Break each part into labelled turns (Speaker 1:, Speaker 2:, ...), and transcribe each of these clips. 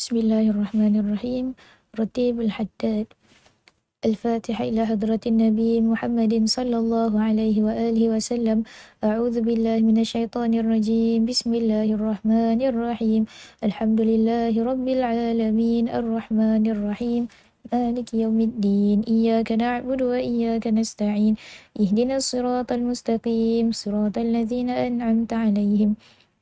Speaker 1: بسم الله الرحمن الرحيم رتيب الحداد الفاتحة إلى حضرة النبي محمد صلى الله عليه وآله وسلم أعوذ بالله من الشيطان الرجيم بسم الله الرحمن الرحيم الحمد لله رب العالمين الرحمن الرحيم مالك يوم الدين إياك نعبد وإياك نستعين اهدنا الصراط المستقيم صراط الذين أنعمت عليهم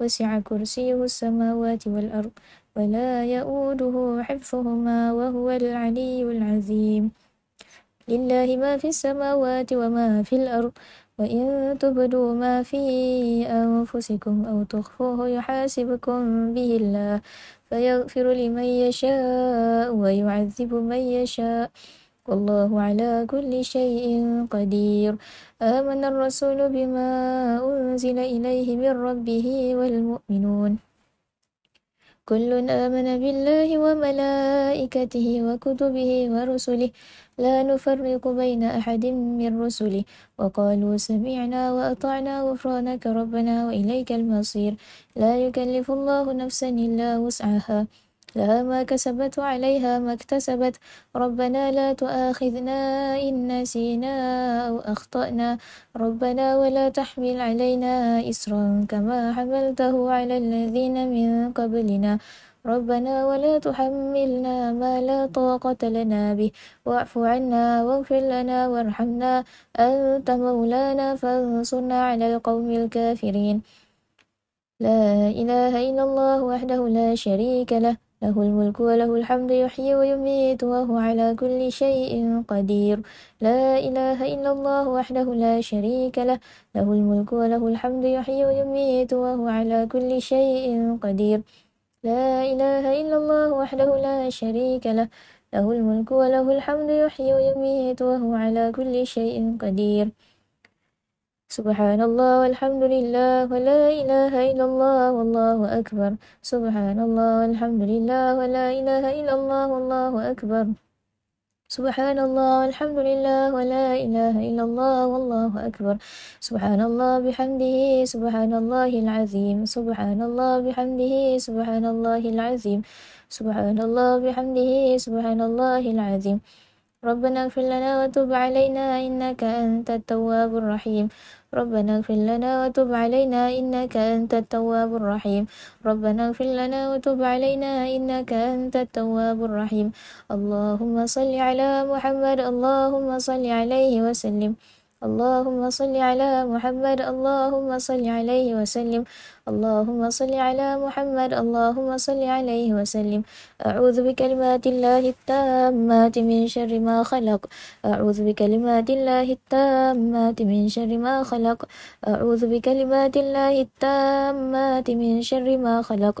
Speaker 1: وسع كرسيه السماوات والأرض ولا يؤوده حفظهما وهو العلي العظيم. لله ما في السماوات وما في الأرض وإن تبدوا ما في أنفسكم أو تخفوه يحاسبكم به الله فيغفر لمن يشاء ويعذب من يشاء. والله على كل شيء قدير. آمن الرسول بما أنزل إليه من ربه والمؤمنون. كل آمن بالله وملائكته وكتبه ورسله. لا نفرق بين أحد من رسله. وقالوا سمعنا وأطعنا غفرانك ربنا وإليك المصير. لا يكلف الله نفسا إلا وسعها. لها ما كسبت وعليها ما اكتسبت. ربنا لا تؤاخذنا إن نسينا أو أخطأنا. ربنا ولا تحمل علينا إسرا كما حملته على الذين من قبلنا. ربنا ولا تحملنا ما لا طاقة لنا به. واعف عنا واغفر لنا وارحمنا. أنت مولانا فانصرنا على القوم الكافرين. لا إله إلا الله وحده لا شريك له. له الملك وله الحمد يحيي ويميت وهو على كل شيء قدير. لا إله إلا الله وحده لا شريك له له الملك وله الحمد يحيي ويميت وهو على كل شيء قدير. لا إله إلا الله وحده لا شريك له له الملك وله الحمد يحيي ويميت وهو على كل شيء قدير. سبحان الله والحمد لله ولا إله إلا الله والله أكبر. سبحان الله والحمد لله ولا إله إلا الله والله أكبر. سبحان الله والحمد لله ولا إله إلا الله والله أكبر. سبحان الله بحمده سبحان الله العظيم. سبحان الله بحمده سبحان الله العظيم. سبحان الله بحمده سبحان الله العظيم. ربنا اغفر لنا وتب علينا إنك أنت التواب الرحيم. ربنا اغفر لنا وتب علينا إنك أنت التواب الرحيم. ربنا اغفر لنا وتب علينا إنك أنت التواب الرحيم. اللهم صل على محمد اللهم صل عليه وسلم. اللهم صل على محمد اللهم صل عليه وسلم. اللهم صل على محمد اللهم صل عليه وسلم. أعوذ بكلمات الله التامات من شر ما خلق. أعوذ بكلمات الله التامات من شر ما خلق. أعوذ بكلمات الله التامات من شر ما خلق.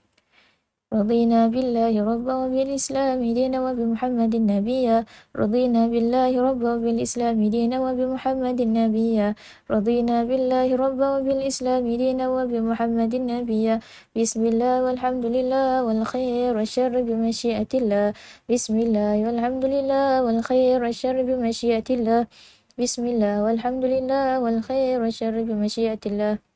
Speaker 1: رضينا بالله ربا وبالإسلام دينا وبمحمد نبيا. رضينا بالله ربا وبالإسلام دينا وبمحمد نبيا. رضينا بالله ربا وبالإسلام دينا وبمحمد نبيا. بسم الله والحمد لله والخير والشر بمشيئة الله. بسم الله والحمد لله والخير والشر بمشيئة الله. بسم الله والحمد لله والخير والشر بمشيئة الله.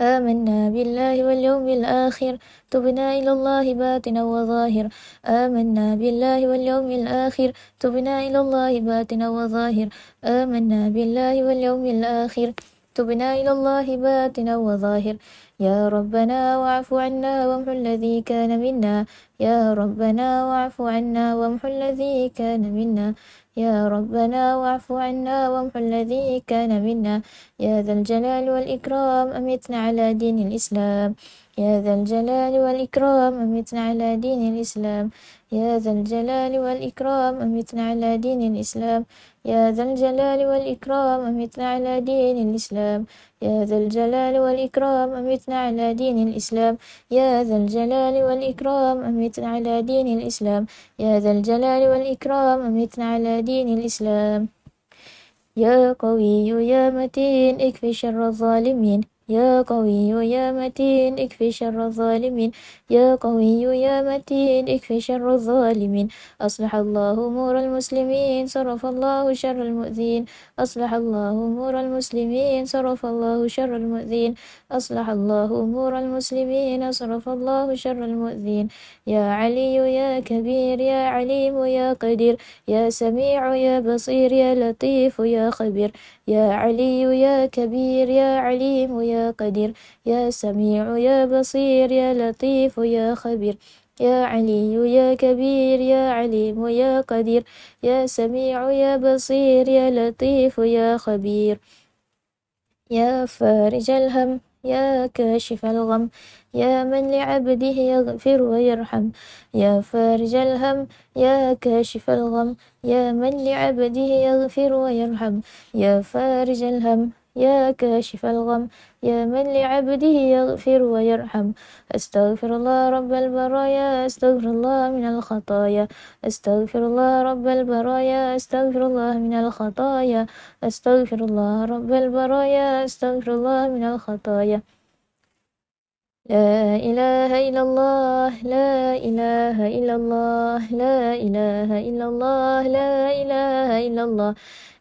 Speaker 1: آمنا بالله واليوم الآخر. تبنا إلى الله باطنا وظاهر. آمنا بالله واليوم الآخر. تبنا إلى الله باطنا وظاهر. آمنا بالله واليوم الآخر. تبنا إلى الله باطنا وظاهر. يا ربنا واعف عنا وامحو الذي كان منا. يا ربنا واعف عنا وامحو الذي كان منا. يا ربنا واعف عنا وامح الذي كان منا. يا ذا الجلال والإكرام أمتنا على دين الإسلام. يا ذا الجلال والإكرام أمتنا على دين الإسلام. يا ذا الجلال والإكرام أمتنا على دين الإسلام. يا ذا الجلال والإكرام أمتنا على دين الإسلام. يا ذا الجلال والإكرام أمتنا على دين الإسلام. يا ذا الجلال والإكرام أمتنا على دين الإسلام. يا ذا الجلال والإكرام أمتنا على دين الإسلام. يا قوي يا متين اكفي شر الظالمين. يا قوي يا متين اكفي شر الظالمين. يا قوي يا متين اكفي شر الظالمين. أصلح الله أمور المسلمين صرف الله شر المؤذين. أصلح الله أمور المسلمين صرف الله شر المؤذين. أصلح الله أمور المسلمين صرف الله شر المؤذين. يا علي يا كبير يا عليم يا قدير. يا سميع يا بصير يا لطيف يا خبير. يا علي يا كبير يا عليم يا قدير يا سميع يا بصير يا لطيف يا خبير يا علي يا كبير يا عليم يا قدير يا سميع يا بصير يا لطيف يا خبير يا فارج الهم يا كاشف الغم يا من لعبده يغفر ويرحم يا فارج الهم يا كاشف الغم يا من لعبده يغفر ويرحم يا فارج الهم يا كاشف الغم يا من لعبده يغفر ويرحم. أستغفر الله رب البرايا أستغفر الله من الخطايا. أستغفر الله رب البرايا أستغفر الله من الخطايا. أستغفر الله رب البرايا أستغفر الله من الخطايا. لا إله إلا الله لا إله إلا الله لا إله إلا الله لا إله إلا الله.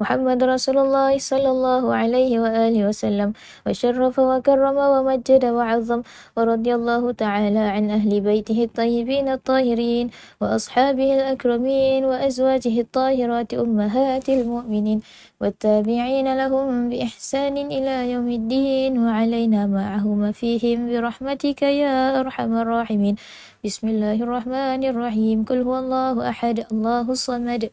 Speaker 1: محمد رسول الله صلى الله عليه وآله وسلم وشرف وكرم ومجد وعظم ورضي الله تعالى عن أهل بيته الطيبين الطاهرين وأصحابه الأكرمين وأزواجه الطاهرات أمهات المؤمنين والتابعين لهم بإحسان إلى يوم الدين وعلينا معهم فيهم برحمتك يا أرحم الراحمين. بسم الله الرحمن الرحيم. قل هو الله أحد الله الصمد.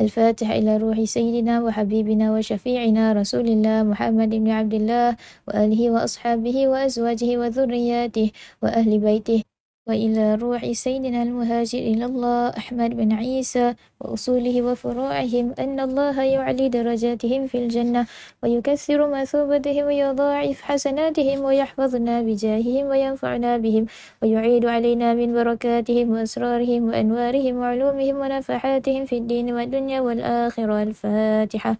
Speaker 1: الفاتح إلى روح سيدنا وحبيبنا وشفيعنا رسول الله محمد بن عبد الله وآله وأصحابه وأزواجه وذرياته وأهل بيته. وإلى روح سيدنا المهاجر إلى الله أحمد بن عيسى وأصوله وفروعهم أن الله يعلي درجاتهم في الجنة ويكثر مثوبتهم ويضاعف حسناتهم ويحفظنا بجاههم وينفعنا بهم ويعيد علينا من بركاتهم وأسرارهم وأنوارهم وعلومهم ونفحاتهم في الدين والدنيا والآخرة الفاتحة.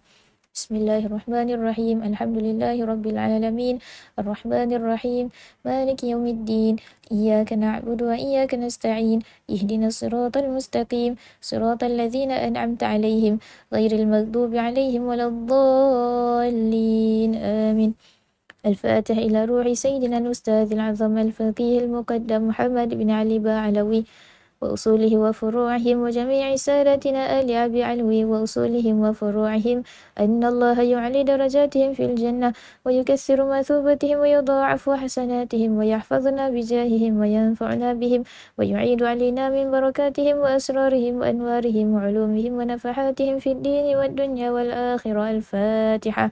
Speaker 1: بسم الله الرحمن الرحيم الحمد لله رب العالمين الرحمن الرحيم مالك يوم الدين إياك نعبد وإياك نستعين اهدنا الصراط المستقيم صراط الذين أنعمت عليهم غير المغضوب عليهم ولا الضالين آمين الفاتح إلى روح سيدنا الأستاذ العظم الفقيه المقدم محمد بن علي باعلوي وأصوله وفروعهم وجميع سادتنا آل أبي علوي وأصولهم وفروعهم. أن الله يعلي درجاتهم في الجنة ويكسر مثوبتهم ويضاعف حسناتهم ويحفظنا بجاههم وينفعنا بهم ويعيد علينا من بركاتهم وأسرارهم وأنوارهم وعلومهم ونفحاتهم في الدين والدنيا والآخرة. الفاتحة.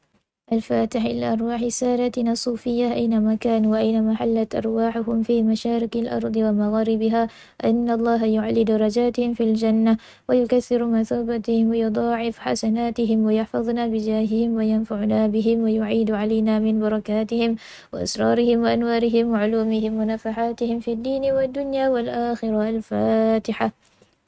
Speaker 1: الفاتح إلى أرواح سادتنا الصوفية أينما كانوا وأينما حلت أرواحهم في مشارق الأرض ومغاربها. أن الله يعلي درجاتهم في الجنة ويكثر مثوبتهم ويضاعف حسناتهم ويحفظنا بجاههم وينفعنا بهم ويعيد علينا من بركاتهم وأسرارهم وأنوارهم وعلومهم ونفحاتهم في الدين والدنيا والآخرة. الفاتحة.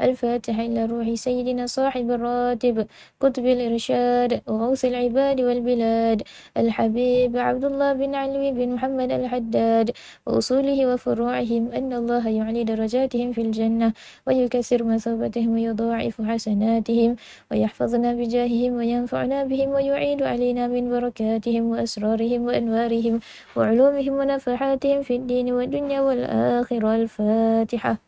Speaker 1: الفاتح إلى روح سيدنا صاحب الراتب كتب الإرشاد وغوث العباد والبلاد الحبيب عبد الله بن علوي بن محمد الحداد وأصوله وفروعهم أن الله يعلي درجاتهم في الجنة ويكسر مثوبتهم ويضاعف حسناتهم ويحفظنا بجاههم وينفعنا بهم ويعيد علينا من بركاتهم وأسرارهم وأنوارهم وعلومهم ونفحاتهم في الدين والدنيا والآخرة الفاتحة.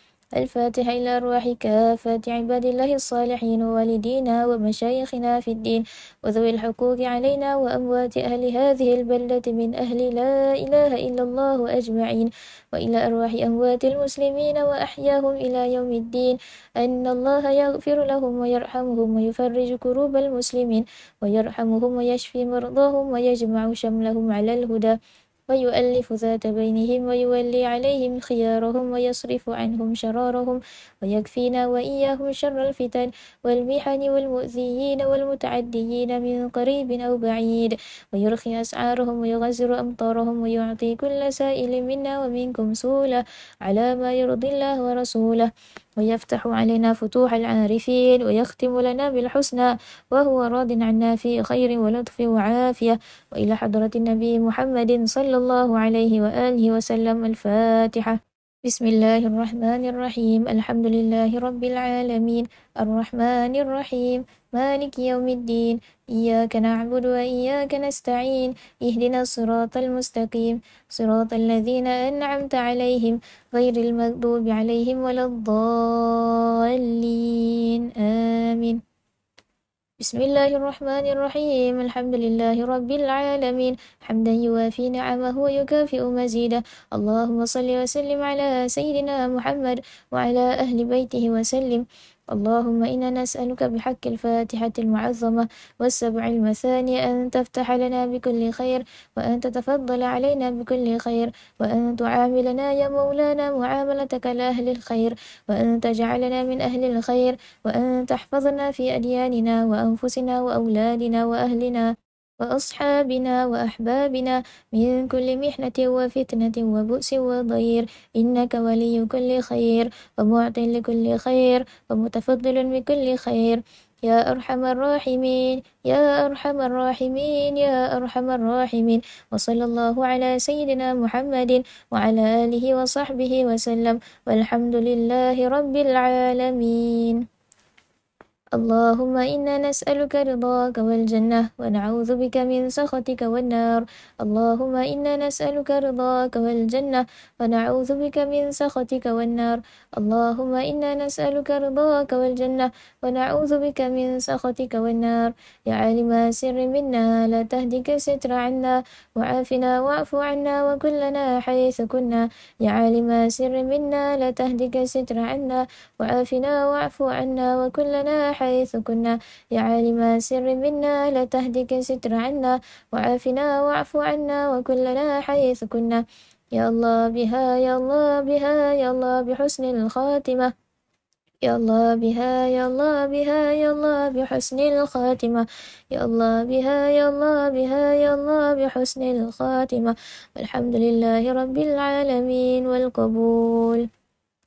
Speaker 1: الفاتحة إلى أرواح كافة عباد الله الصالحين ووالدينا ومشايخنا في الدين وذوي الحقوق علينا وأموات أهل هذه البلدة من أهل لا إله إلا الله أجمعين. وإلى أرواح أموات المسلمين وأحياهم إلى يوم الدين. أن الله يغفر لهم ويرحمهم ويفرج كروب المسلمين ويرحمهم ويشفي مرضاهم ويجمع شملهم على الهدى. ويؤلف ذات بينهم ويولي عليهم خيارهم ويصرف عنهم شرارهم ويكفينا وإياهم شر الفتن والمحن والمؤذيين والمتعديين من قريب أو بعيد. ويرخي أسعارهم ويغزر أمطارهم ويعطي كل سائل منا ومنكم سولة على ما يرضي الله ورسوله. ويفتح علينا فتوح العارفين ويختم لنا بالحسنى وهو راض عنا في خير ولطف وعافية. وإلى حضرة النبي محمد صلى الله عليه وآله وسلم الفاتحة. بسم الله الرحمن الرحيم. الحمد لله رب العالمين. الرحمن الرحيم. مالك يوم الدين. إياك نعبد وإياك نستعين اهدنا الصراط المستقيم. صراط الذين أنعمت عليهم غير المغضوب عليهم ولا الضالين. آمين. بسم الله الرحمن الرحيم. الحمد لله رب العالمين. حمدا يوافي نعمه ويكافئ مزيده. اللهم صل وسلم على سيدنا محمد وعلى أهل بيته وسلم. اللهم إنا نسألك بحق الفاتحة المعظمة والسبع المثاني أن تفتح لنا بكل خير وأن تتفضل علينا بكل خير وأن تعاملنا يا مولانا معاملتك لأهل الخير وأن تجعلنا من أهل الخير وأن تحفظنا في أدياننا وأنفسنا وأولادنا وأهلنا. وأصحابنا وأحبابنا من كل محنة وفتنة وبؤس وضير. إنك ولي كل خير ومعط لكل خير ومتفضل بكل خير. يا أرحم الراحمين يا أرحم الراحمين يا أرحم الراحمين. وصلى الله على سيدنا محمد وعلى آله وصحبه وسلم. والحمد لله رب العالمين. اللهم إنا نسألك رضاك والجنة ونعوذ بك من سخطك والنار. اللهم إنا نسألك رضاك والجنة ونعوذ بك من سخطك والنار. اللهم إنا نسألك رضاك والجنة ونعوذ بك من سخطك والنار. يا عالم سر منا لا تهدك ستر عنا وعافنا واعف عنا وكلنا حيث كنا. يا عالم سر منا لا تهدك ستر عنا وعافنا واعف عنا وكلنا حيث كنا يا عالم سر منا لا تهدك ستر عنا وعافنا واعف عنا وكلنا حيث كنا. يا الله بها يا الله بها يا الله بحسن الخاتمة. يا الله بها يا الله بها يا الله بحسن الخاتمة. يا الله بها يا الله بها يا الله بحسن الخاتمة. والحمد لله رب العالمين والقبول.